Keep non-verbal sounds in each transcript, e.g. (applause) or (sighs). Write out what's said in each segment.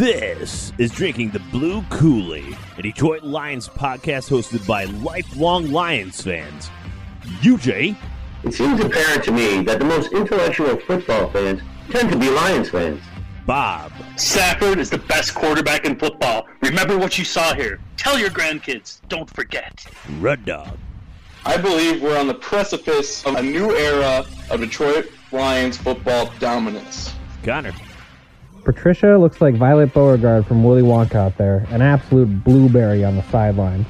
This is Drinking the Blue Kool Aid, a Detroit Lions podcast hosted by lifelong Lions fans. UJ, It seems apparent to me that the most intellectual football fans tend to be Lions fans. Bob, Stafford is the best quarterback in football. Remember what you saw here. Tell your grandkids. Don't forget. Red Dog, I believe we're on the precipice of a new era of Detroit Lions football dominance. Connor, Patricia looks like Violet Beauregarde from Willy Wonka out there, an absolute blueberry on the sideline.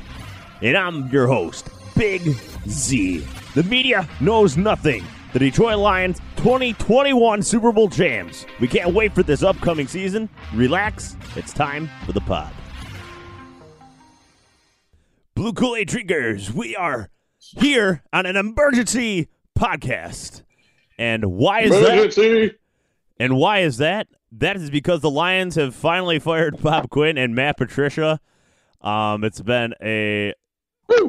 and I'm your host, Big Z. The media knows nothing. The Detroit Lions 2021 Super Bowl champs. We can't wait for this upcoming season. Relax, it's time for the pod. Blue Kool Aid drinkers, we are here on an emergency podcast. And why is that? And why is that? That is because the Lions have finally fired (laughs) Bob Quinn and Matt Patricia. Um, it's been a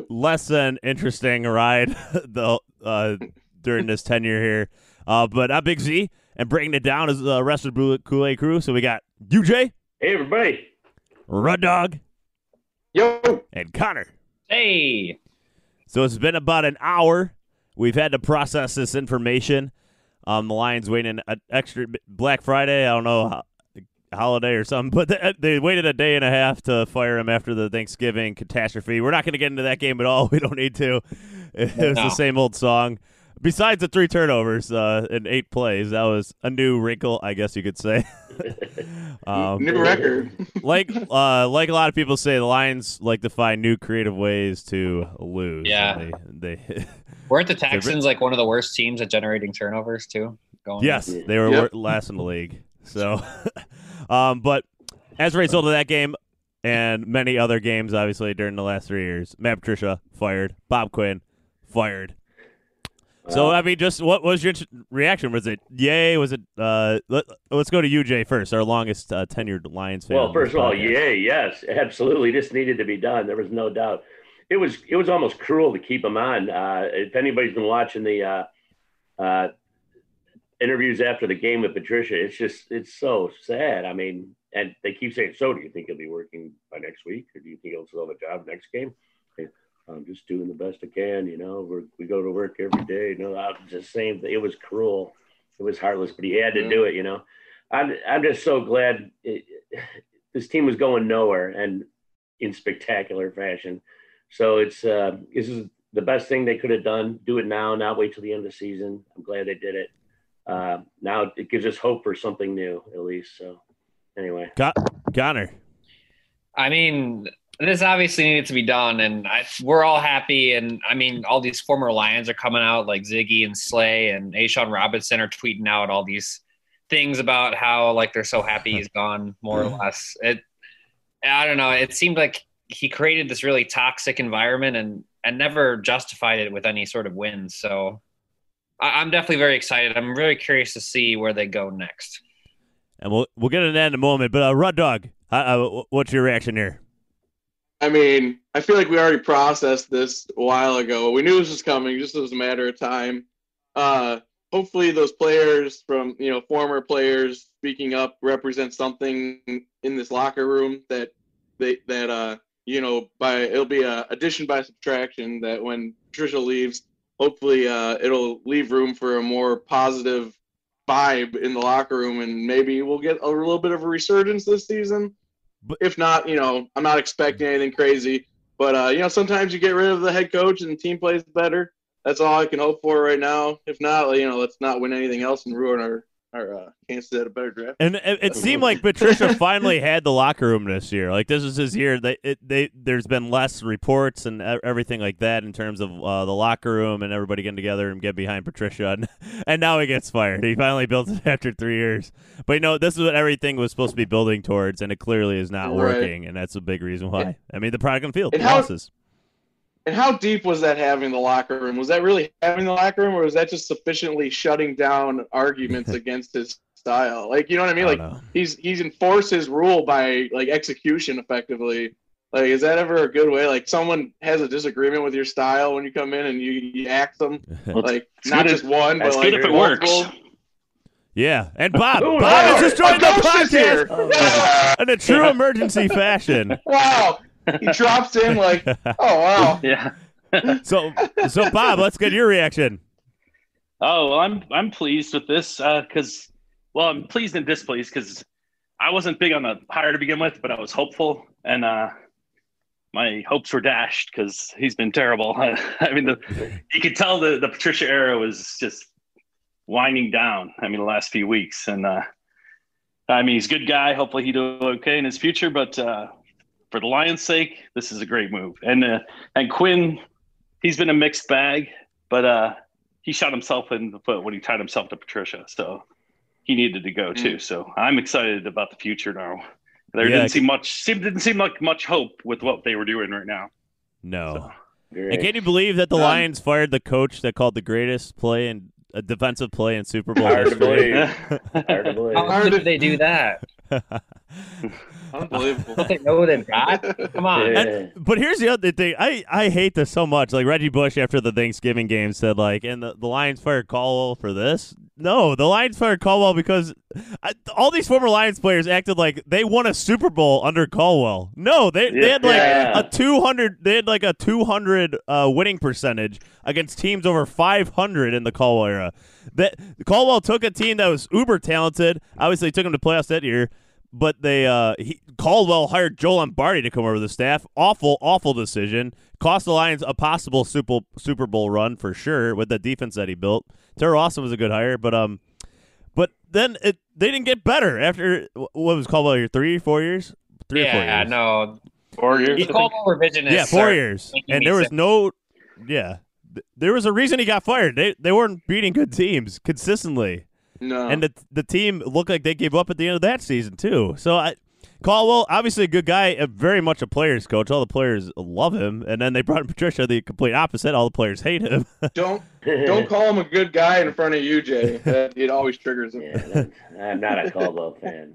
less than interesting ride (laughs) the uh, during this tenure here. Uh, but I'm Big Z, and breaking it down is the rest of the Kool Aid crew. So we got UJ, Hey, everybody. Rud Dog, Yo! and Connor. Hey, So it's been about an hour. We've had to process this information. Um, the Lions waiting an extra Black Friday. I don't know ho- holiday or something, (laughs) but they, they waited a day and a half to fire him after the Thanksgiving catastrophe. We're not going to get into that game at all. (laughs) We don't need to. It was No. the same old song. Besides the three turnovers uh, in eight plays, that was a new wrinkle, I guess you could say. (laughs) um, New record. like uh, like a lot of people say, the Lions like to find new creative ways to lose. Yeah. And they, they weren't the Texans like one of the worst teams at generating turnovers too? Going yes, they were Yep. last in the league. So, (laughs) um, but as a result of that game and many other games, obviously during the last three years, Matt Patricia fired, Bob Quinn fired. So I mean, just what was your reaction? Was it yay? Was it? Uh, let, us go to UJ first, our longest uh, tenured Lions fan. Well, first of all, yay, yes, (laughs) absolutely. This needed to be done. There was no doubt. It was it was almost cruel to keep him on. Uh, if anybody's been watching the uh, uh, interviews after the game with Patricia, it's just it's so sad. I mean, and they keep saying, "So, do you think he'll be working by next week, or do you think he'll still have a job next game?" I'm just doing the best I can. You know, We're, we go to work every day. You know, I was just saying it was cruel. It was heartless, but he had to do it. You know, I'm I'm just so glad it, this team was going nowhere and in spectacular fashion. So it's uh, this is the best thing they could have done. Do it now, not wait till the end of the season. I'm glad they did it. Uh, now it gives us hope for something new, at least. So anyway, Con- Connor. I mean, this obviously needed to be done, and I, we're all happy. And I mean, all these former Lions are coming out, like Ziggy and Slay and A'Shawn Robinson are tweeting out all these things about how like they're so happy he's gone, more or less. It, I don't know. It seemed like he created this really toxic environment and and never justified it with any sort of wins. So. I- I'm definitely very excited. I'm really curious to see where they go next. And we'll we'll get into that in a moment. But uh, Rud Dog, uh, uh, what's your reaction here? I mean, I feel like we already processed this a while ago. We knew this was coming, just as a matter of time. Uh, hopefully, those players from you know former players speaking up represent something in this locker room that they that uh you know by it'll be a addition by subtraction that when Patricia leaves, hopefully uh it'll leave room for a more positive vibe in the locker room and maybe we'll get a little bit of a resurgence this season But- if not, you know, I'm not expecting anything crazy. But uh, you know, sometimes you get rid of the head coach and the team plays better. That's all I can hope for right now. If not, you know, let's not win anything else and ruin our or uh, Kansas had a better draft. And it, it seemed like Patricia (laughs) finally had the locker room this year. Like this is his year. They, it, they, there's been less reports and everything like that in terms of uh, the locker room and everybody getting together and get behind Patricia. And, (laughs) and now he gets fired. He finally built it after three years. But you know, this is what everything was supposed to be building towards, and it clearly is not Right. working. And that's a big reason why. I mean, the product on field And how- losses. And how deep was that having the locker room? Was that really having the locker room, or was that just sufficiently shutting down arguments (laughs) against his style? Like, you know what I mean? I Like, don't know. he's he's enforced his rule by like execution effectively. Like, is that ever a good way? Like, someone has a disagreement with your style when you come in and you, you axe them, (laughs) like it's not just one, but That's like good if it works. multiple. Yeah, and (laughs) Bob, Ooh, Bob Lord, has just joined the ghost is here. podcast in a true emergency fashion. Wow, he drops in like, oh wow. (laughs) Yeah. (laughs) So, so Bob, let's get your reaction. Oh well, I'm I'm pleased with this because, well, I'm pleased and displeased because I wasn't big on the hire to begin with, but I was hopeful, and uh, my hopes were dashed because he's been terrible. (laughs) I mean, the, you could tell the the Patricia era was just winding down. I mean, the last few weeks, and uh, I mean, he's a good guy. Hopefully, he do okay in his future, but uh, for the Lions' sake, this is a great move. And uh, and Quinn, he's been a mixed bag, but uh, he shot himself in the foot when he tied himself to Patricia. So he needed to go too. So I'm excited about the future now. There Yeah. didn't seem much seem didn't seem like much hope with what they were doing right now. No. Great. And can you believe that the Um, Lions fired the coach that called the greatest play and a defensive play in Super Bowl Hard to history? believe. Hard to believe. How Hard did they do that? (laughs) (laughs) Unbelievable. Don't they know what they've got? Come on. Yeah. But here's the other thing. I, I hate this so much. Like Reggie Bush after the Thanksgiving game said, like, and the, the Lions fired Caldwell for this. No, the Lions fired Caldwell because I, all these former Lions players acted like they won a Super Bowl under Caldwell. No, they, they had like Yeah. a 200. They had like a 200 uh, winning percentage against teams over 500 in the Caldwell era. That Caldwell took a team that was uber talented. Obviously, took them to playoffs that year but they uh he, Caldwell hired Joe Lombardi to come over the staff. Awful, awful decision. Cost the Lions a possible Super Super Bowl run for sure with the defense that he built. Teryl Austin was a good hire, but um, but then it they didn't get better after what was Caldwell here three, four years, three or four Yeah, no. Four years. He called all revisionists. yeah, four years, and there was sick. no, yeah, th- there was a reason he got fired. They they weren't beating good teams consistently. No. and the the team looked like they gave up at the end of that season too. So I, Caldwell, obviously a good guy, very much a players coach. All the players love him, and then they brought in Patricia, the complete opposite. All the players hate him. (laughs) don't don't call him a good guy in front of you, Jay. (laughs) That, it always triggers him. Yeah, I'm not a Caldwell fan.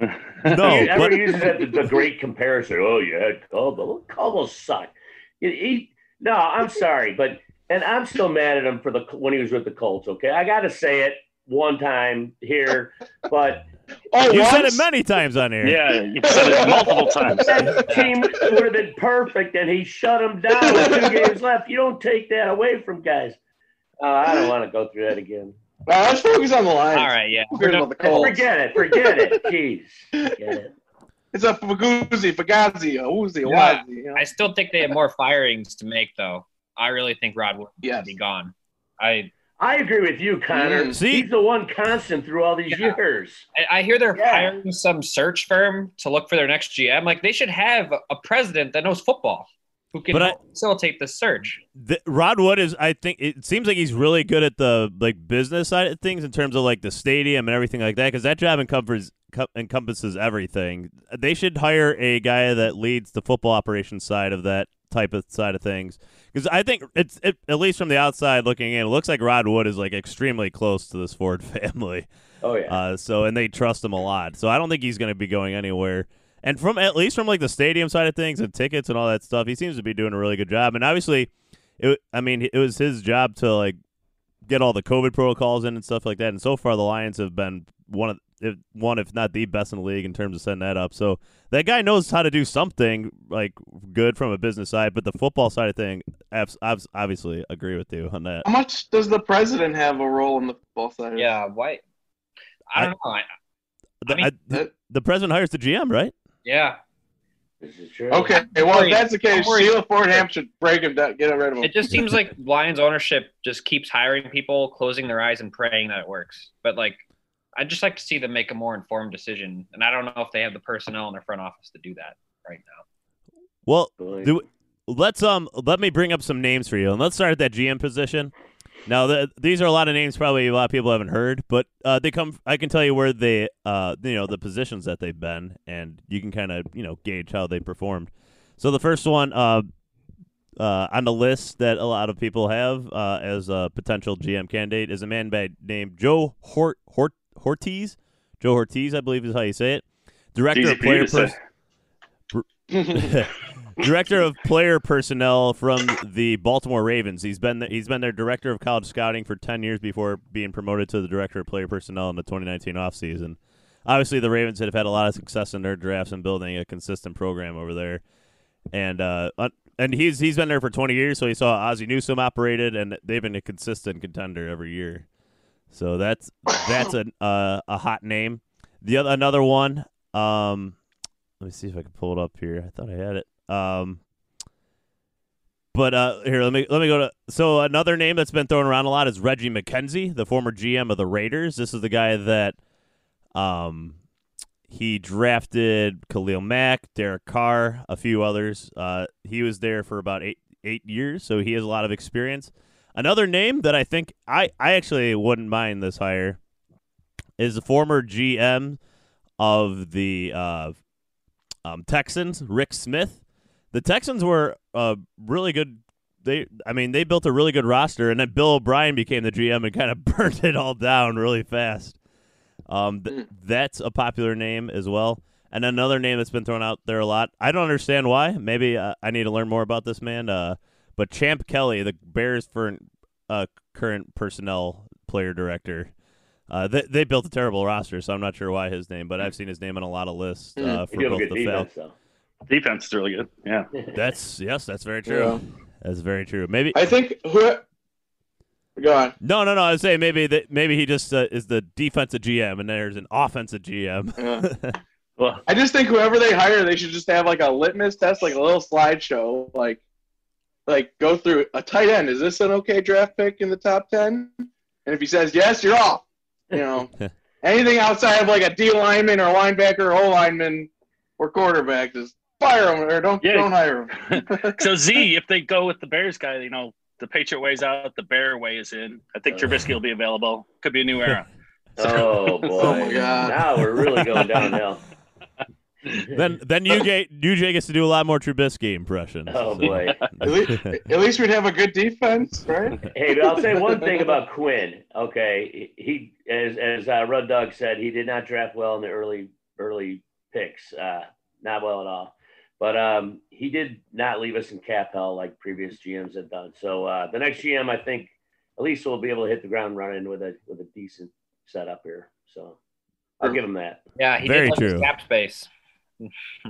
All right. (laughs) no, He- but everyone uses that the, the great comparison. Oh, you had Caldwell. Well, Caldwell sucked. He, he- no, I'm sorry, but and I'm still mad at him for the when he was with the Colts. Okay, I got to say it one time here, but Oh, you said it many times on here. Yeah, you said it multiple times. (laughs) that team would have been perfect, and he shut them down with two games left. You don't take that away from guys. Uh, I don't want to go through that again. All right, let's focus on the Lions. All right, yeah. Who We're cares done. about the Colts? Forget it. Forget it. (laughs) Jeez. Forget it. It's a Faguzzi, Fagazzi, a Uzi, a Yeah. Wazi, you know? I still think they have more firings to make, though. I really think Rod would Yes. be gone. I I agree with you, Connor. Mm. See? He's the one constant through all these Yeah. years. I I hear they're Yeah. hiring some search firm to look for their next GM. Like they should have a president that knows football who can But I- facilitate the search. The, Rod Wood is, I think, it seems like he's really good at the like business side of things in terms of like the stadium and everything like that. Because that job encompasses encompasses everything. They should hire a guy that leads the football operations side of that type of side of things. Because I think it's it, at least from the outside looking in, it looks like Rod Wood is like extremely close to this Ford (laughs) family. Oh yeah. Uh, so and they trust him a lot. So I don't think he's going to be going anywhere. And from at least from like the stadium side of things and tickets and all that stuff, he seems to be doing a really good job. And obviously, it I mean it was his job to like get all the COVID protocols in and stuff like that. And so far, the Lions have been one of if, one if not the best in the league in terms of setting that up. So that guy knows how to do something like good from a business side, but the football side of thing, abs- abs- obviously agree with you on that. How much does the president have a role in the football side? Yeah, why? I don't know. I, The, I mean- I- the, the president hires the GM, right? yeah, this is true. Okay, well, if that's the case, Don't. Sheila Ford Hamp should break him down, get rid of him. it just seems like Lions ownership just keeps hiring people, closing their eyes and praying that it works. But like, I'd just like to see them make a more informed decision, and I don't know if they have the personnel in their front office to do that right now. Well, Boy. do, let's um let me bring up some names for you, and let's start at that GM position. Now, the, these are a lot of names probably a lot of people haven't heard, but uh, they come. I can tell you where they, uh, you know, the positions that they've been, and you can kind of, you know, gauge how they performed. So the first one uh, uh, on the list that a lot of people have uh, as a potential GM candidate is a man by named Joe Hort, Hort Hortiz. Joe Hortiz, I believe is how you say it. Director Easy of player to say. pers- (laughs) director of player personnel from the Baltimore Ravens. He's been the, he's been their director of college scouting for 10 years before being promoted to the director of player personnel in the 2019 offseason. Obviously, the Ravens have had a lot of success in their drafts and building a consistent program over there. And uh, uh, and he's he's been there for 20 years, so he saw Ozzie Newsome operated, and they've been a consistent contender every year. So that's that's (coughs) a uh, a hot name. The other another one. Um, let me see if I can pull it up here. I thought I had it. Um, but uh, here, let me let me go to. So another name that's been thrown around a lot is Reggie McKenzie, the former GM of the Raiders. This is the guy that, um, he drafted Khalil Mack, Derek Carr, a few others. Uh, he was there for about eight eight years, so he has a lot of experience. Another name that I think I I actually wouldn't mind this hire is the former GM of the uh, um, Texans, Rick Smith. The Texans were uh, really good. They, I mean, they built a really good roster, and then Bill O'Brien became the GM and kind of (laughs) burnt it all down really fast. Um, th- that's a popular name as well. And another name that's been thrown out there a lot. I don't understand why. Maybe uh, I need to learn more about this man. Uh, but Champ Kelly, the Bears' for uh, current personnel player director, uh, they, they built a terrible roster, so I'm not sure why his name, but I've seen his name on a lot of lists uh, for do have a both the defense, Falcons. Defense is really good. Yeah. (laughs) That's yes, that's very true. Yeah. That's very true. Maybe I think who. Go on. no, no, no. I was saying maybe that maybe he just uh, is the defensive GM, and there's an offensive GM. Yeah. (laughs) Well, I just think whoever they hire, they should just have like a litmus test, like a little slideshow, like like go through a tight end. Is this an okay draft pick in the top ten? And if he says yes, you're off. You know, (laughs) anything outside of like a D lineman or linebacker or O lineman or quarterback, just fire him or don't Yeah. don't hire him. (laughs) so Z, (laughs) if they go with the Bears guy, you know, the Patriot way's out, the Bear way is in. I think uh. Trubisky will be available. Could be a new era. Oh boy! Oh, my God. Now we're really going downhill. Then then UJ UJ gets to do a lot more Trubisky impressions. Oh So- boy! (laughs) at, least, at least we'd have a good defense, right? Hey, but I'll say one thing about Quinn. Okay, he as as uh, Rud Dog said, he did not draft well in the early early picks. Uh, not well at all. But um, he did not leave us in cap hell like previous GMs had done. So uh, the next GM, I think, at least will be able to hit the ground running with a with a decent setup here. So I'll give him that. Yeah, he Very did love his true. cap space.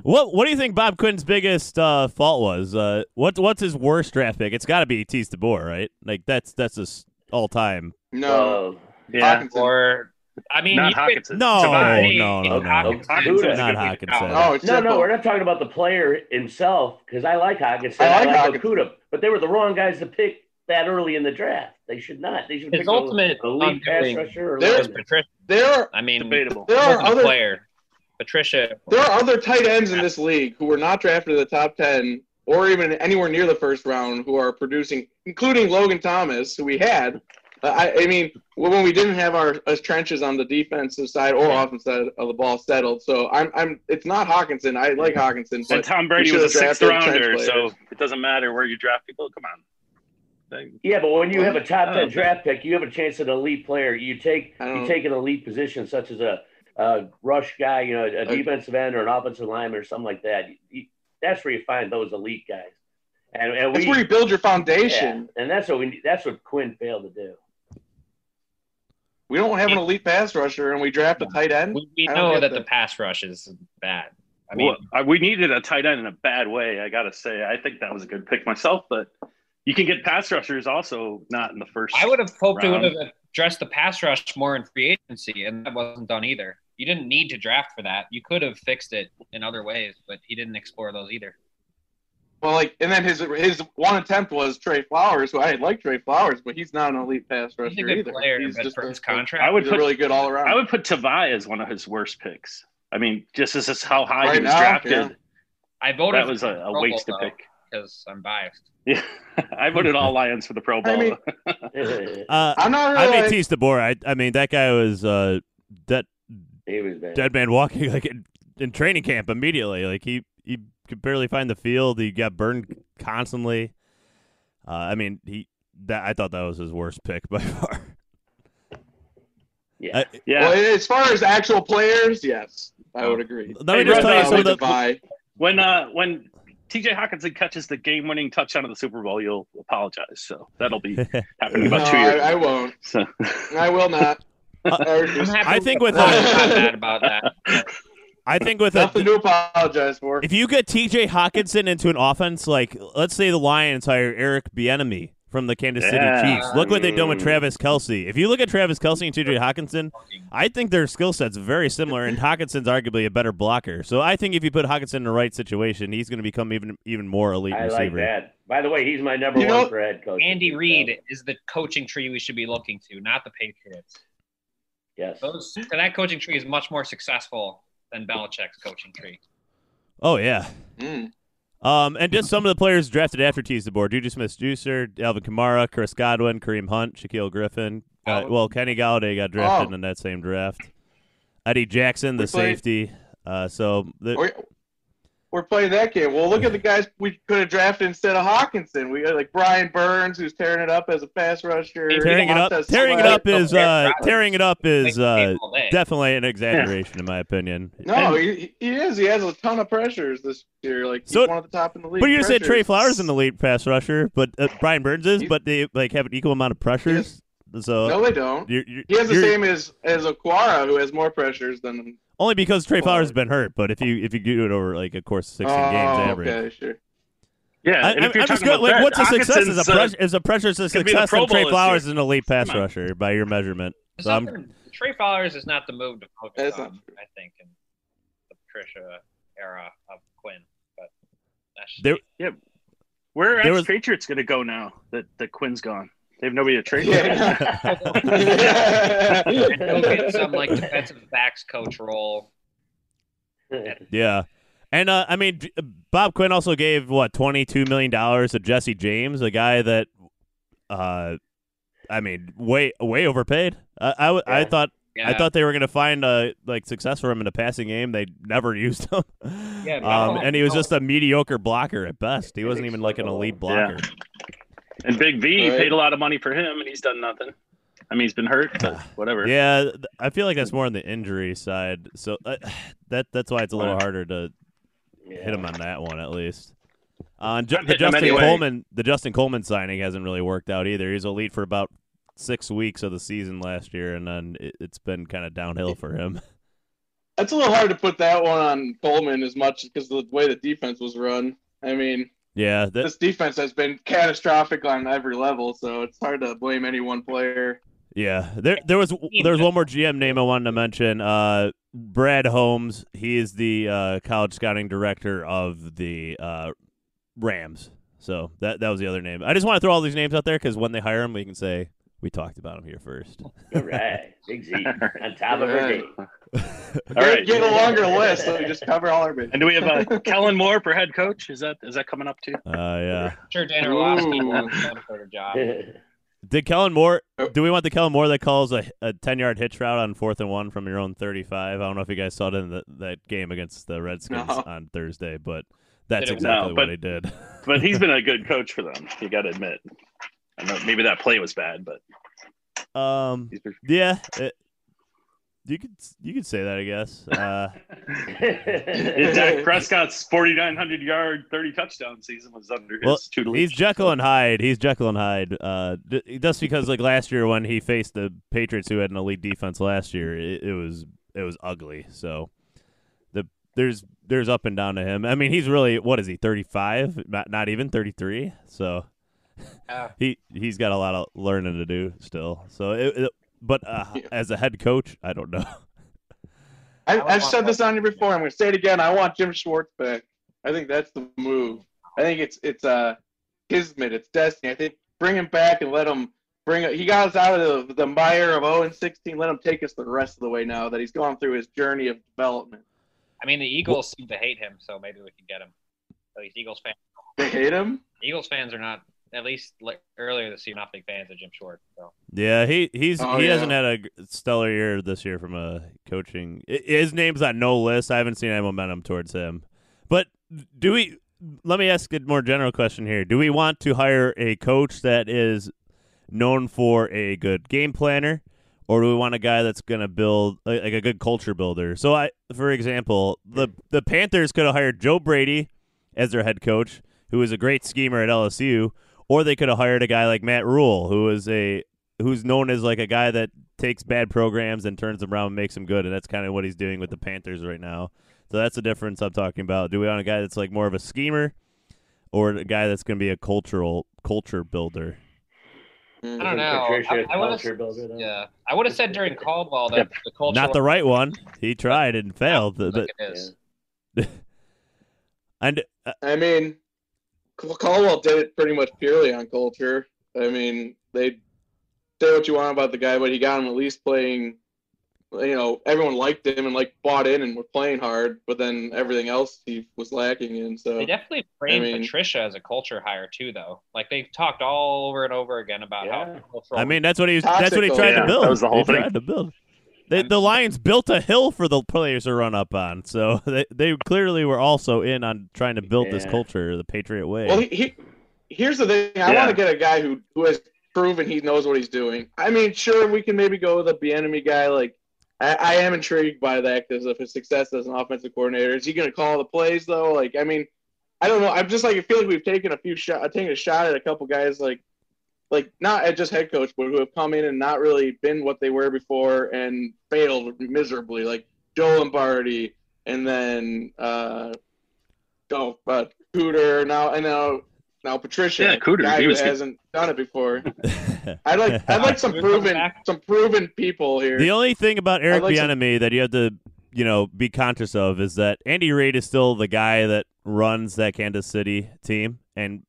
What What do you think Bob Quinn's biggest uh, fault was? Uh, what What's his worst draft pick? It's got to be Teez Tabor, right? Like that's that's his all time. No, Uh, Yeah. Hockenson. Or, I mean, Not you could- No, Tavai. no, no, no. Hockenson. Hockenson. Not Hockenson. Oh, no, no, we're not talking about the player himself because I like Hockenson. I I like like, Hockenson. Okudah, but they were the wrong guys to pick that early in the draft. They should not. They should His pick ultimate a elite pass rusher or There- Patricia. There I mean, Debatable. there are other player. Patricia. There are other tight ends in this league who were not drafted in the top 10 or even anywhere near the first round who are producing, including Logan Thomas, who we had. Uh, I, I mean, when we didn't have our, our trenches on the defensive side or offensive side of the ball settled. So I'm, I'm, it's not Hockenson. I like Hockenson, And Tom Brady was a should have sixth rounder, so it doesn't matter where you draft people. Come on. They- Yeah, but when you have a top ten draft pick, you have a chance at an elite player. You take you take an elite position such as a, a rush guy, you know, a uh, defensive end or an offensive lineman or something like that. You, that's where you find those elite guys. And, and That's we, where you build your yeah, foundation. and that's what we that's what Quinn failed to do. We don't have an elite pass rusher, and we draft a tight end. We, we I know that the pass rush is bad. I mean, well, I- we needed a tight end in a bad way. I gotta say, I think that was a good pick myself. But you can get pass rushers also not in the first. I would have hoped it would have addressed the pass rush more in free agency, and that wasn't done either. You didn't need to draft for that. You could have fixed it in other ways, but he didn't explore those either. Well, like, and then his his one attempt was Trey Flowers, who I like Trey Flowers, but he's not an elite pass rusher He's a good either. player, he's but just for a, his contract, I would he's put a really good all around. I would put Tavai as one of his worst picks. I mean, just as how high Right he was now, drafted, yeah. I voted. that was a, a waste to pick. because I'm biased. (laughs) Yeah, I voted all Lions for the Pro Bowl. I mean- (laughs) Uh, I'm not I really. made like- Teez Tabor. I I mean that guy was uh dead he was bad. dead man walking (laughs) like in, in training camp immediately. Like he he could barely find the field. He got burned constantly. Uh, I mean he that I thought that was his worst pick (laughs) by far. Yeah. Uh, yeah, Well, as far as actual players, yes, I would agree. let me Hey, just tell you Red some of the Divide. when uh when TJ Hockenson catches the game-winning touchdown of the Super Bowl, you'll apologize. So that'll be (laughs) happening No, about two years. I, I won't. so I will not. Uh, (laughs) I I'm refuse. happy I think with I'm a- bad about that. (laughs) I think with a, to apologize for. if you get T.J. Hockenson into an offense like let's say the Lions hire Eric Bieniemy from the Kansas City Yeah. Chiefs, look what they've done with Mm. Travis Kelce. If you look at Travis Kelce and T.J. Hockenson, I think their skill sets very similar, and Hockenson's arguably a better blocker. So I think if you put Hockenson in the right situation, he's going to become even even more elite I like receiver. that. By the way, he's my number You one know- for head coach. Andy Reid is the coaching tree we should be looking to, not the Patriots. Yes. Those that coaching tree is much more successful than Belichick's coaching tree. Oh yeah. Mm. Um, and just some of the players drafted after Teez Tabor: Juju Smith-Schuster, Alvin Kamara, Chris Godwin, Kareem Hunt, Shaquill Griffin. Uh, well, Kenny Golladay got drafted Oh. in that same draft. Eddie Jackson, the safety. Uh, so the, We're, we're playing that game. Well, look at the guys we could have drafted instead of Hockenson. We got like Brian Burns, who's tearing it up as a pass rusher. tearing it up, tearing it up is uh, tearing it up is uh, definitely an exaggeration in my opinion. No, he, he is. He has a ton of pressures this year. Like he's So- one of the top in the league. But you just said Trey Pressures. Flowers an elite pass rusher, but uh, Brian Burns is, He's- but they like have an equal amount of pressures. So No, they don't. you're, you're, He has the same as as Okwara, who has more pressures than. Only because Trey Well- Flowers has been hurt. But if you if you do it over like a course of sixteen oh, games average, okay, sure. yeah, I, and I, if you're I'm just talking going like that, what's a success is a Hockenson's, uh, pressure is a pressure is a could be the success and Trey Bowl Flowers is an elite pass rusher by your measurement. So I'm, Trey Flowers is not the move to focus on, not true. I think, in the Patricia era of Quinn. But that's just There- me. Where There are was- Patriots going to go now that that Quinn's gone? They have nobody to trade. (laughs) (laughs) He'll get some like defensive backs coach role. yeah. And uh, I mean, Bob Quinn also gave what twenty two million dollars to Jesse James, a guy that, uh, I mean, way way overpaid. I I, w- I Yeah. thought Yeah. I thought they were going to find uh, like success for him in the passing game. They never (laughs) used him. Yeah, um, and he was no. just a mediocre blocker at best. He wasn't even like an elite blocker. And Big V Right. paid a lot of money for him, and he's done nothing. I mean, he's been hurt, but (sighs) whatever. Yeah, I feel like that's more on the injury side. So uh, (sighs) that that's why it's a little Wow. harder to hit him on that one at least. Uh, Ju- the Justin anyway. Coleman, the Justin Coleman signing hasn't really worked out either. He's elite for about six weeks of the season last year, and then it, it's been kind of downhill for him. (laughs) That's a little hard to put that one on Coleman as much because of the way the defense was run. I mean, yeah, that, this defense has been catastrophic on every level, so it's hard to blame any one player. yeah. There, there was there was one more GM name I wanted to mention. Uh, Brad Holmes. He is the uh, college scouting director of the uh, Rams. So that that was the other name. I just want to throw all these names out there because when they hire him, we can say we talked about him here first. (laughs) All right. Big Z (laughs) on top of her Right. game. (laughs) All Get, a longer list so we just cover all our bases. And do we have uh, Kellen Moore for head coach? Is that is that coming up too? Uh, yeah. I'm sure Dan Orlovsky Ooh. wants some sort of job. Did Kellen Moore? Oh. Do we want the Kellen Moore that calls a, a ten yard hitch route on fourth and one from your own thirty five? I don't know if you guys saw it in the, that game against the Redskins No. on Thursday, but that's exactly No, what he did. But he's been a good coach for them. You got to admit. I know maybe that play was bad, but Um, yeah, it, you could you could say that, I guess. Uh, (laughs) (laughs) Dak Prescott's 4,900 yard, 30 touchdown season was under his tutelage. he's Jekyll and Hyde. He's Jekyll and Hyde. Uh, d- just because like last year when he faced the Patriots, who had an elite defense last year, it, it was it was ugly. So the there's there's up and down to him. I mean, he's really what is he? Thirty five? Not not even thirty three. So Yeah. he he's got a lot of learning to do still. So it, it but uh, Yeah. as a head coach, I don't know. I, I've said this on here before. I'm going to say it again. I want Jim Schwartz back. I think that's the move. I think it's it's uh kismet, it's destiny. I think bring him back and let him bring. He got us out of the, the mire of 0 and 16. Let him take us the rest of the way now that he's gone through his journey of development. I mean, the Eagles seem to hate him, so maybe we can get him. At least Eagles fans. They hate him. Eagles fans are not. At least like, earlier this year, not big fans of Jim Schwartz. So Yeah, he he's Oh, he yeah. hasn't had a stellar year this year from a coaching. His name's on no list. I haven't seen any momentum towards him. But do we? Let me ask a more general question here. Do we want to hire a coach that is known for a good game planner, or do we want a guy that's going to build like like a good culture builder? So I, for example, the the Panthers could have hired Joe Brady as their head coach, who is a great schemer at LSU, or they could have hired a guy like Matt Rhule, who is a who's known as like a guy that takes bad programs and turns them around and makes them good, and that's kind of what he's doing with the Panthers right now. So that's the difference I'm talking about. Do we want a guy that's like more of a schemer, or a guy that's going to be a cultural culture builder? I Mm. don't know. Patricia I, I would have. culture builder. Yeah, I would have said during (laughs) Caldwell that the culture. Not the right one. He tried and failed. like But, it is. (laughs) and uh, I mean, Cal- Caldwell did it pretty much purely on culture. I mean, they say what you want about the guy, but he got him at least playing. You know, everyone liked him and like bought in and were playing hard, but then everything else he was lacking in. So They definitely framed I mean- Patricia as a culture hire too, though. Like they've talked all over and over again about Yeah. how cultural. I mean, that's what he was. That's what he tried Yeah, to build. that was the whole he thing. tried to build. They, the Lions built a hill for the players to run up on, so (laughs) they, they clearly were also in on trying to build this culture the Patriot way. Well, he, he here's the thing. I Yeah. want to get a guy who who has proven he knows what he's doing. I mean, sure, we can maybe go with a enemy guy. Like, I, I am intrigued by that because of his success as an offensive coordinator. Is he going to call the plays though? Like, I mean, I don't know. I'm just like I feel like we've taken a few shot, uh, taken a shot at a couple guys like. Like not at just head coach, but who have come in and not really been what they were before and failed miserably, like Joe Lombardi, and then uh, oh, but Cooter now and now now Patricia, Yeah, Cooter, guy he who was hasn't done it before. (laughs) I'd like I'd like some proven some proven people here. The only thing about Eric like some- Bieniemy that you have to, you know, be conscious of is that Andy Reid is still the guy that runs that Kansas City team, and uh,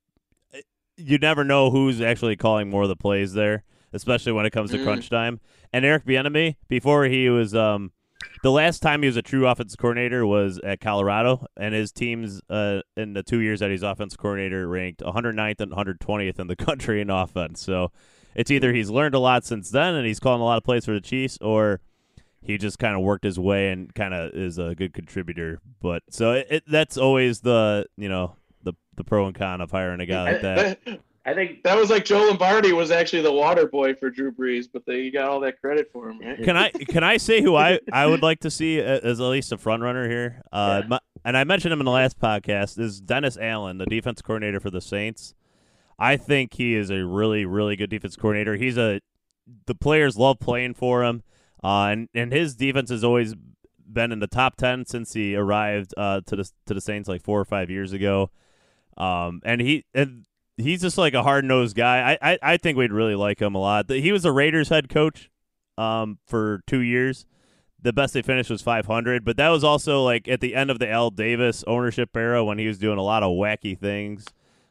you never know who's actually calling more of the plays there, especially when it comes to Mm. crunch time. And Eric Bieniemy, before he was, um, the last time he was a true offensive coordinator was at Colorado, and his teams uh, in the two years that he's offensive coordinator ranked 109th and 120th in the (laughs) country in offense. So it's either he's learned a lot since then and he's calling a lot of plays for the Chiefs, or he just kind of worked his way and kind of is a good contributor. But so it, it, that's always the you know the pro and con of hiring a guy like that. that, I think that was like Joe Lombardi was actually the water boy for Drew Brees, but they got all that credit for him, right? Can I can I say who I, (laughs) I would like to see as at least a front runner here? Uh, Yeah. my, and I mentioned him in the last podcast. Is Dennis Allen, the defense coordinator for the Saints? I think he is a really really good defense coordinator. He's a the players love playing for him, uh, and and his defense has always been in the top ten since he arrived uh, to the to the Saints like four or five years ago. Um, and he and he's just like a hard nosed guy. I, I I think we'd really like him a lot. He was a Raiders head coach um, for two years. The best they finished was 500, but that was also like at the end of the Al Davis ownership era when he was doing a lot of wacky things,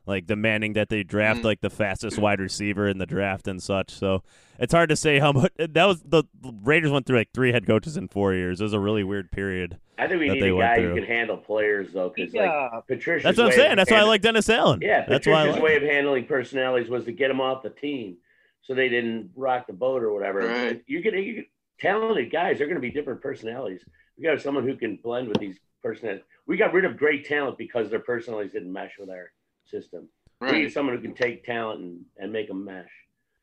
like demanding that they draft Mm. like the fastest wide receiver in the draft and such. So it's hard to say how much (laughs) that was. The Raiders went through like three head coaches in four years. It was a really weird period. I think we need a guy who can handle players though, because like Yeah. Patricia's That's what I'm saying. of That's why I like Dennis Allen. Yeah, that's why I like. way of handling personalities was to get them off the team, so they didn't rock the boat or whatever. Right. You get you get talented guys. They're going to be different personalities. We got someone who can blend with these personalities. We got rid of great talent because their personalities didn't mesh with our system. We need someone who can take talent and, and make them mesh.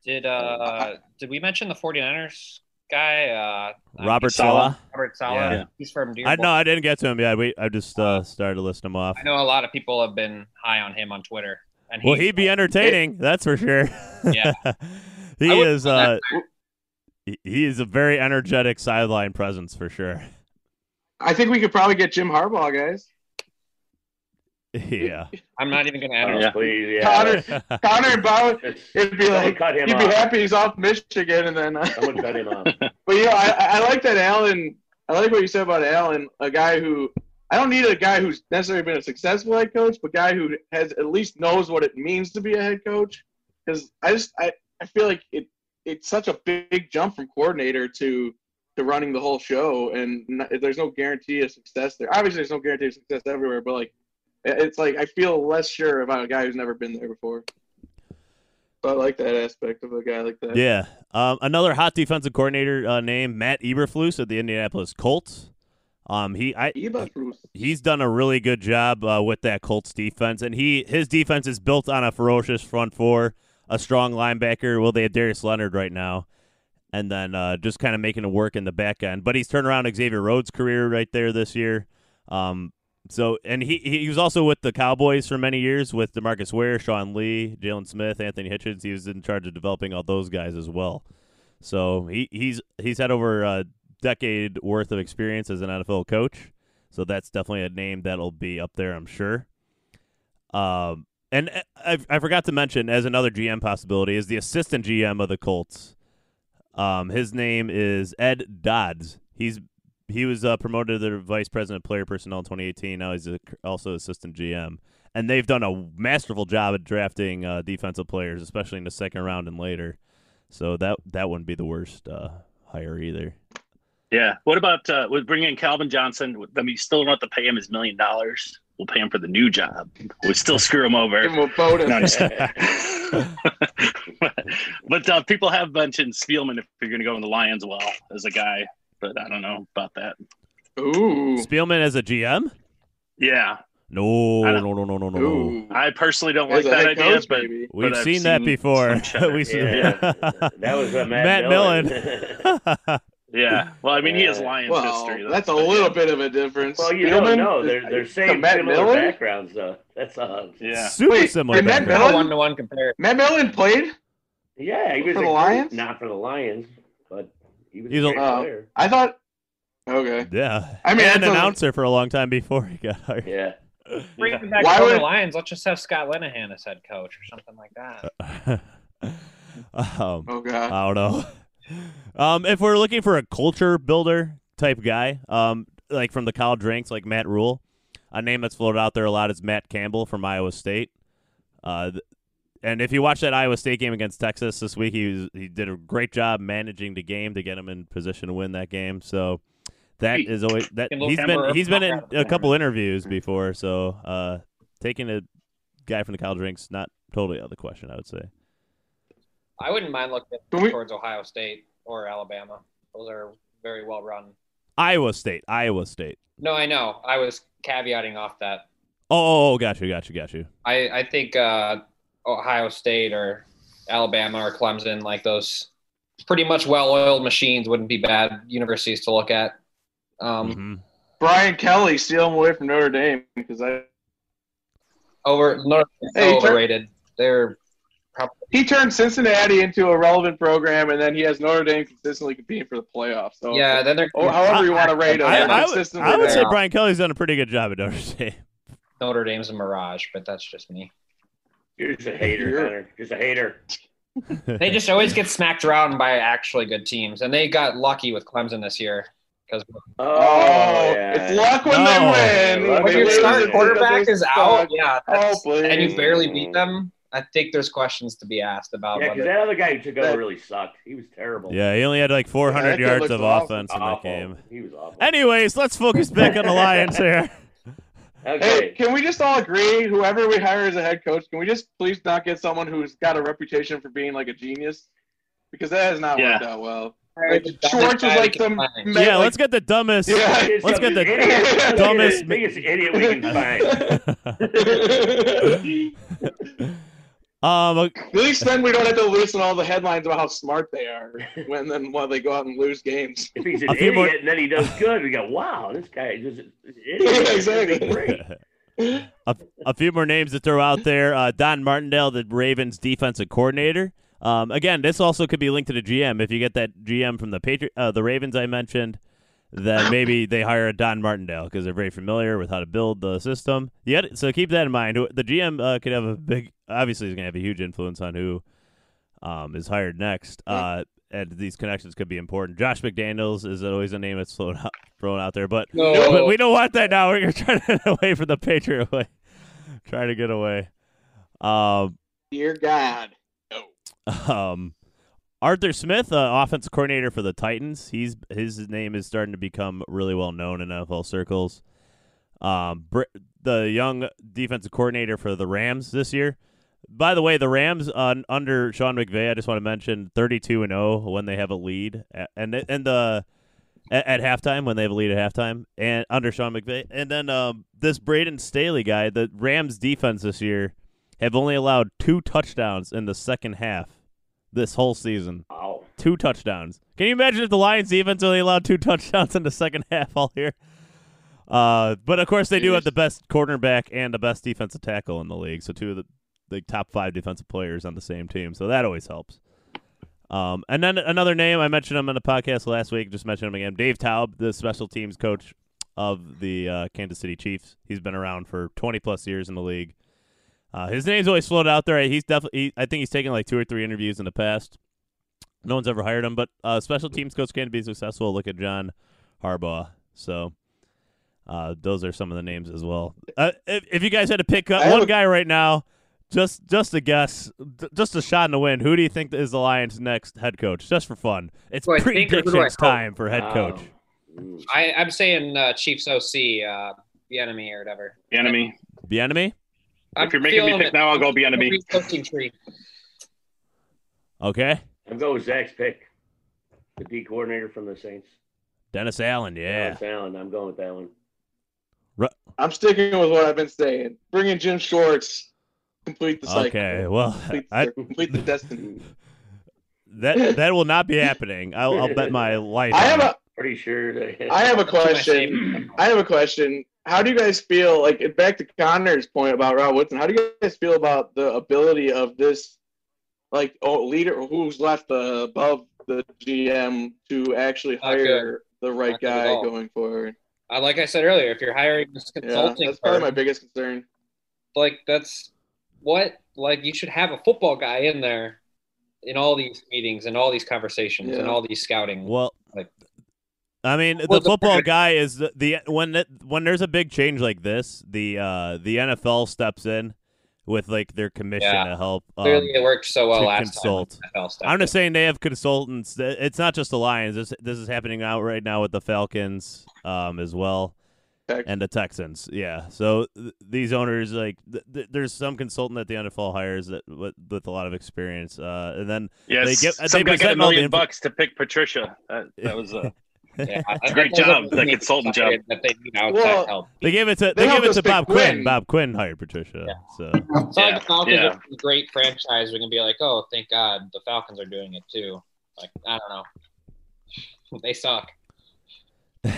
Did uh did we mention the 49ers guy? Uh, Robert he's- Saleh. Robert Saleh. Yeah. He's from Dearborn. I know I didn't get to him yet. We I just uh, started to list him off. I know a lot of people have been high on him on Twitter. And Well, he'd be entertaining, that's for sure. Yeah. (laughs) he is. Uh, he- he is a very energetic sideline presence for sure. I think we could probably get Jim Harbaugh, guys. Yeah. (laughs) I'm not even going to Oh. Yeah. Please, yeah. Connor, Connor and Bowen, it'd be like cut him he'd be off. happy he's off Michigan, and then. Uh, Someone cut him off. (laughs) But yeah, I, I like that Allen. I like what you said about Allen, a guy who I don't need a guy who's necessarily been a successful head coach, but guy who has at least knows what it means to be a head coach. Because I just I, I feel like it it's such a big jump from coordinator to to running the whole show, and n- there's no guarantee of success there. Obviously, there's no guarantee of success everywhere, but like it- it's like I feel less sure about a guy who's never been there before. So I like that aspect of a guy like that. Yeah. Um, another hot defensive coordinator uh, named Matt Eberflus at the Indianapolis Colts. Um, he I Eberflus. he's done a really good job uh, with that Colts defense, and he his defense is built on a ferocious front four, a strong linebacker. Well, they have Darius Leonard right now, and then uh, just kind of making it work in the back end. But he's turned around Xavier Rhodes' career right there this year. Um, so and he he was also with the Cowboys for many years with DeMarcus Ware, Sean Lee, Jaylon Smith, Anthony Hitchens. He was in charge of developing all those guys as well. So he he's he's had over a decade worth of experience as an NFL coach. So that's definitely a name that'll be up there, I'm sure. Um, and I, I forgot to mention as another GM possibility is the assistant GM of the Colts. Um, his name is Ed Dodds. He's he was uh, promoted to the vice president of player personnel in 2018. Now he's a, also assistant GM, and they've done a masterful job at drafting uh, defensive players, especially in the second round and later. So that that wouldn't be the worst uh, hire either. Yeah. What about uh, with bringing in Calvin Johnson? I mean, still don't have to pay him his million dollars. We'll pay him for the new job. We still screw him over. (laughs) Give him a bonus. No, I'm just (laughs) but (laughs) but uh, people have mentioned Spielman if you're going to go in the Lions well as a guy, but I don't know about that. Ooh. Spielman as a GM? Yeah, No, no, no, no, no, no, no. Ooh. I personally don't like that idea, coach, but. We've but I've seen that before. we see Yeah. that was Matt, Matt Millen. Millen. (laughs) yeah. Well, I mean, he has Lions Well, history. though, that's a little yeah. bit of a difference. well, you don't know. They're they're to saying Matt similar Millen? backgrounds though. That's uh Yeah. Super Wait, similar. and Matt. Millen? one to one compare. Matt Millen played. yeah. He was For the Lions? not for the Lions, but he was He's a a- great Oh. player. I thought. Okay. Yeah. I mean, and that's a- announcer for a long time before he got hired. Yeah. Bring him back Why from the Lions. Let's just have Scott Linehan as head coach or something like that. (laughs) um, Oh god. I don't know. (laughs) Um, if we're looking for a culture builder type guy, um, like from the college ranks, like Matt Rhule, a name that's floated out there a lot is Matt Campbell from Iowa State. Uh, th- and if you watch that Iowa State game against Texas this week, he was, he did a great job managing the game to get him in position to win that game. So that Hey, is always that he's been he's been in a couple interviews before. So uh, taking a guy from the college ranks not totally out of the question, I would say. I wouldn't mind looking we- towards Ohio State or Alabama. Those are very well run. Iowa State, Iowa State. No, I know. I was caveating off that. Oh, oh, oh got you, got you, got you. I, I think uh, Ohio State or Alabama or Clemson, like those pretty much well-oiled machines, wouldn't be bad universities to look at. Um, Mhm. Brian Kelly steal him away from Notre Dame because I Over Notre Dame's so Hey, turn- overrated. They're probably he turned Cincinnati into a relevant program, and then he has Notre Dame consistently competing for the playoffs. So yeah. Then they're or however you want to rate them, I, they're I would, consistently I would say. Brian Kelly's done a pretty good job at Notre Dame. (laughs) Notre Dame's a mirage, but that's just me. (laughs) You're just a hater, You're- Just a hater. They just always get smacked around by actually good teams, and they got lucky with Clemson this year because Oh, Oh, yeah. it's luck when No. they win. When when when your lose, lose, star it's quarterback is out, suck. yeah, Oh, that's- please. and you barely beat them. I think there's questions to be asked about Yeah, because that other guy who took over really sucked. He was terrible. yeah, he only had like 400 Yeah, yards of awful. offense in that game. He was awful. Anyways, let's focus back on the Lions here. (laughs) Hey, can we just all agree, whoever we hire as a head coach, can we just please not get someone who's got a reputation for being like a genius? Because that has not Yeah. worked out well. Like, Like, Schwartz was like some. Ma- yeah, like- let's get the dumbest. Yeah. Let's get the idiot. (laughs) dumbest- biggest idiot we can (laughs) find. (laughs) um, uh, At least then we don't have to listen to all the headlines about how smart they are (laughs) when then while they go out and lose games. If he's an idiot more- and then he does good, we go, "Wow, this guy is an idiot." Yeah, exactly. Great. (laughs) a, a few more names to throw out there. Uh, Don Martindale, the Ravens defensive coordinator. Um, again, this also could be linked to the GM. If you get that GM from the Patri- uh, the Ravens I mentioned, then maybe they hire a Don Martindale because they're very familiar with how to build the system. Yet, so keep that in mind. The GM uh, could have a big, obviously, he's going to have a huge influence on who um, is hired next. Uh, and these connections could be important. Josh McDaniels is always a name that's thrown out, thrown out there, but No. but we don't want that now. (laughs) We're trying to get away from the Patriot way, trying to get away. Um, Dear God. No. (laughs) um, Arthur Smith, uh, offensive coordinator for the Titans. He's his name is starting to become really well known in NFL circles. Um, Br- the young defensive coordinator for the Rams this year. By the way, the Rams uh, under Sean McVay, I just want to mention thirty-two and zero when they have a lead, A- and and the at, at halftime when they have a lead at halftime, and under Sean McVay, and then um, this Brandon Staley guy, the Rams defense this year have only allowed two touchdowns in the second half this whole season. Wow. Two touchdowns. Can you imagine if the Lions defense only allowed two (laughs) touchdowns in the second half all year? Uh, but of course they do have the best cornerback and the best defensive tackle in the league. So two of the, the top five defensive players on the same team. So that always helps. Um, and then another name I mentioned him on the podcast last week. Just mention him again. Dave Toub, the special teams coach of the uh, Kansas City Chiefs. He's been around for 20 plus years in the league. Uh, his name's always floated out there. He's definitely. I think he's taken like two or three interviews in the past. No one's ever hired him, but uh, special teams coach can be successful. Look at John Harbaugh. So uh, those are some of the names as well. Uh, if, if you guys had to pick up one a- guy right now, just just a guess, just a shot in the wind, who do you think is the Lions' next head coach? Just for fun. It's Who I think or who do I predictions time for head coach. Mm. I, I'm saying uh, Chiefs OC, uh, the enemy or whatever. The enemy. The enemy. I'm If you're making me pick it. now, I'll go the enemy. Okay. I'm going with Zach's pick, the D coordinator from the Saints. Dennis Allen. Yeah. Dennis Allen. I'm going with that one. I'm sticking with what I've been saying. Bring in Jim Schwartz. Complete the cycle. Okay. Well, Complete, I, the, complete the destiny. (laughs) that that will not be happening. I'll, I'll bet my (laughs) life. I have on a. Pretty sure. That, I have a question. I have a question. How do you guys feel like back to Connor's point about Rob Woodson? How do you guys feel about the ability of this, like, oh, leader who's left uh, above the GM to actually Not good. hire the right Not guy going forward? Uh, like I said earlier, if you're hiring this consulting, Yeah, consulting that's probably firm, my biggest concern. like that's what like you should have a football guy in there in all these meetings and all these conversations and all these scouting. Well, Like- I mean, Well, the the- football guy is the, the when it, when there's a big change like this, the uh, the NFL steps in with like their commission Yeah. to help. Um, Clearly, it worked so well last consult. time. when NFL stepped I'm in. just saying they have consultants. It's not just the Lions. This this is happening out right now with the Falcons um, as well. Tex- and the Texans. Yeah. So th- these owners like th- th- there's some consultant that the NFL hires that with, with a lot of experience, uh, and then Yes. They get- Some they guy got a present the million info- bucks to pick Patricia. That, that was a. (laughs) Yeah, (laughs) I- I Great job, those that consultant job. That they need outside Well, help. they gave it to They they, gave it to Bob Quinn. Quinn. Bob Quinn hired Patricia. Yeah. So It's not Yeah, like the Falcons yeah. are a great franchise. We can be like, oh, thank God the Falcons are doing it too. Like, I don't know. (laughs) they suck. (laughs)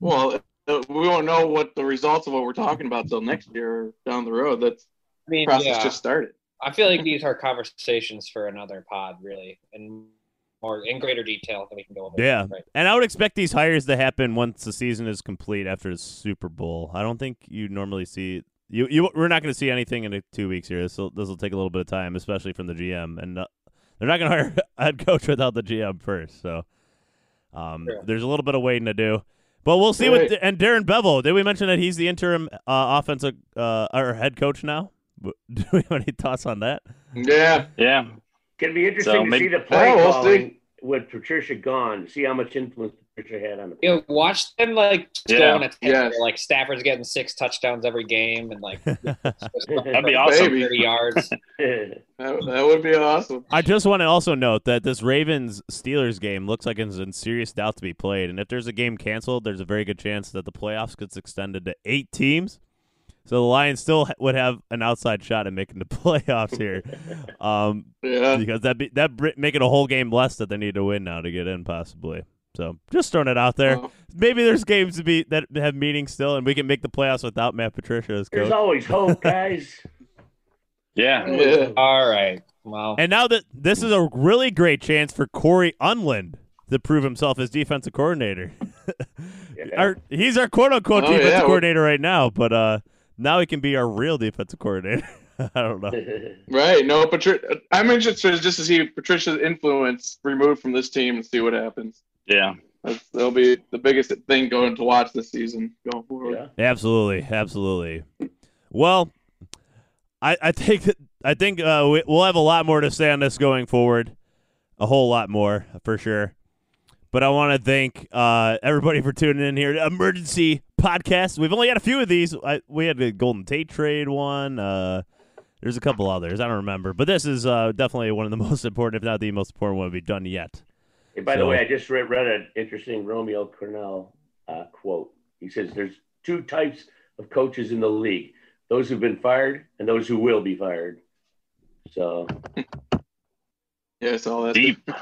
Well, uh, we won't know what the results of what we're talking about till next year down the road. That's I mean, process yeah, just started. I feel like these are conversations for another pod, really, and more in greater detail than we can go over. Yeah. Right. and I would expect these hires to happen once the season is complete after the Super Bowl. I don't think you normally see you. You we're not going to see anything in two weeks here. This will this will take a little bit of time, especially from the GM, and uh, they're not going (laughs) to hire a head coach without the GM first. So um, True. there's a little bit of waiting to do. But we'll see what Right. and Darrell Bevell. Did we mention that he's the interim uh, offensive uh, or head coach now? (laughs) Do we have any thoughts on that? Yeah. Yeah. Gonna be interesting So to maybe- see the oh, play Oh, we'll calling with Patricia gone. See how much influence Patricia had on the You know, watch them like Yeah. go on a tear. Yes. Like Stafford's getting six touchdowns every game, and like (laughs) That'd be awesome. Thirty yards. (laughs) That, that would be awesome. I just want to also note that this Ravens Steelers game looks like it's in serious doubt to be played, and if there's a game canceled, there's a very good chance that the playoffs gets extended to eight teams. So the Lions still ha- would have an outside shot at making the (laughs) playoffs here, um, Yeah. because that be that br- make it a whole game less that they need to win now to get in possibly. So just throwing it out there. Oh. Maybe there's games to be that have meaning still, and we can make the playoffs without Matt Patricia as coach. There's always hope, guys. (laughs) Yeah. Yeah. All right. Well, And now that this is a really great chance for Cory Undlin to prove himself as defensive coordinator. (laughs) Yeah. our, he's our quote unquote Oh, defensive yeah. coordinator right now, but uh, now he can be our real defensive coordinator. (laughs) I don't know. (laughs) Right. No, Patricia. I'm interested just to see Patricia's influence removed from this team and see what happens. Yeah. That's, that'll be the biggest thing going to watch this season going forward. yeah. Absolutely, absolutely. Well, I I think that I think uh, we, we'll have a lot more to say on this going forward, a whole lot more for sure. But I want to thank uh, everybody for tuning in here. to Emergency podcast. We've only had a few of these. I, we had the Golden Tate trade one. Uh, there's a couple others. I don't remember, but this is uh, definitely one of the (laughs) most important, if not the most important one we've done yet. Hey, by So- the way, I just read, read an interesting Romeo Crennel uh, quote. He says there's two types of coaches in the league: those who've been fired and those who will be fired. So (laughs) Yeah, I saw that. Deep. (laughs)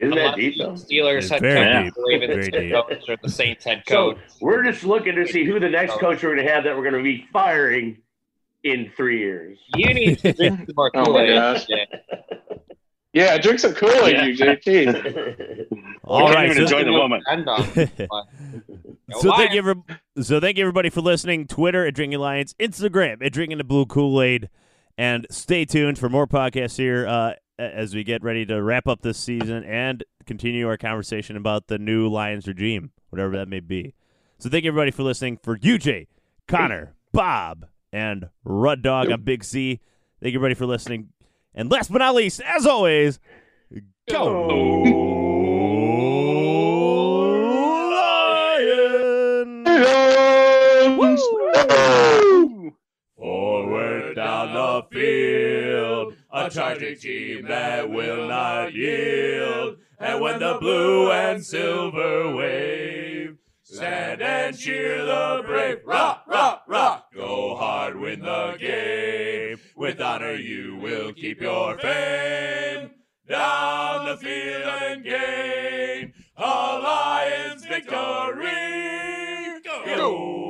isn't that deep the though? Steelers It's head very coach, deep. the Ravens Very head deep. coach, or the Saints head coach. So coach. we're just looking to see who the next coach we're going to have that we're going to be firing in three years. You need to drink some more (laughs) Oh my Kool-Aid. gosh. Yeah. Yeah, drink some Kool-Aid, Yeah. you JT. (laughs) All can't right, even so- enjoy the (laughs) moment. End on. so thank you, every- so thank you everybody for listening. Twitter at Drinking Lions, Instagram at Drinking the Blue Kool Aid, and stay tuned for more podcasts here uh, a- as we get ready to wrap up this season and continue our conversation about the new Lions regime, whatever that may be. So thank you everybody for listening. For UJ, Connor, Bob, and Rud Dog on Big C. Thank you everybody for listening. And last but not least, as always, go Lions! Forward down the field, a charging team that will not yield. And when the blue and silver wave, stand and cheer the brave. Rock, rock, rock. Go hard, win the game. With honor, you will keep your fame. Down the field and gain a Lions victory. Go!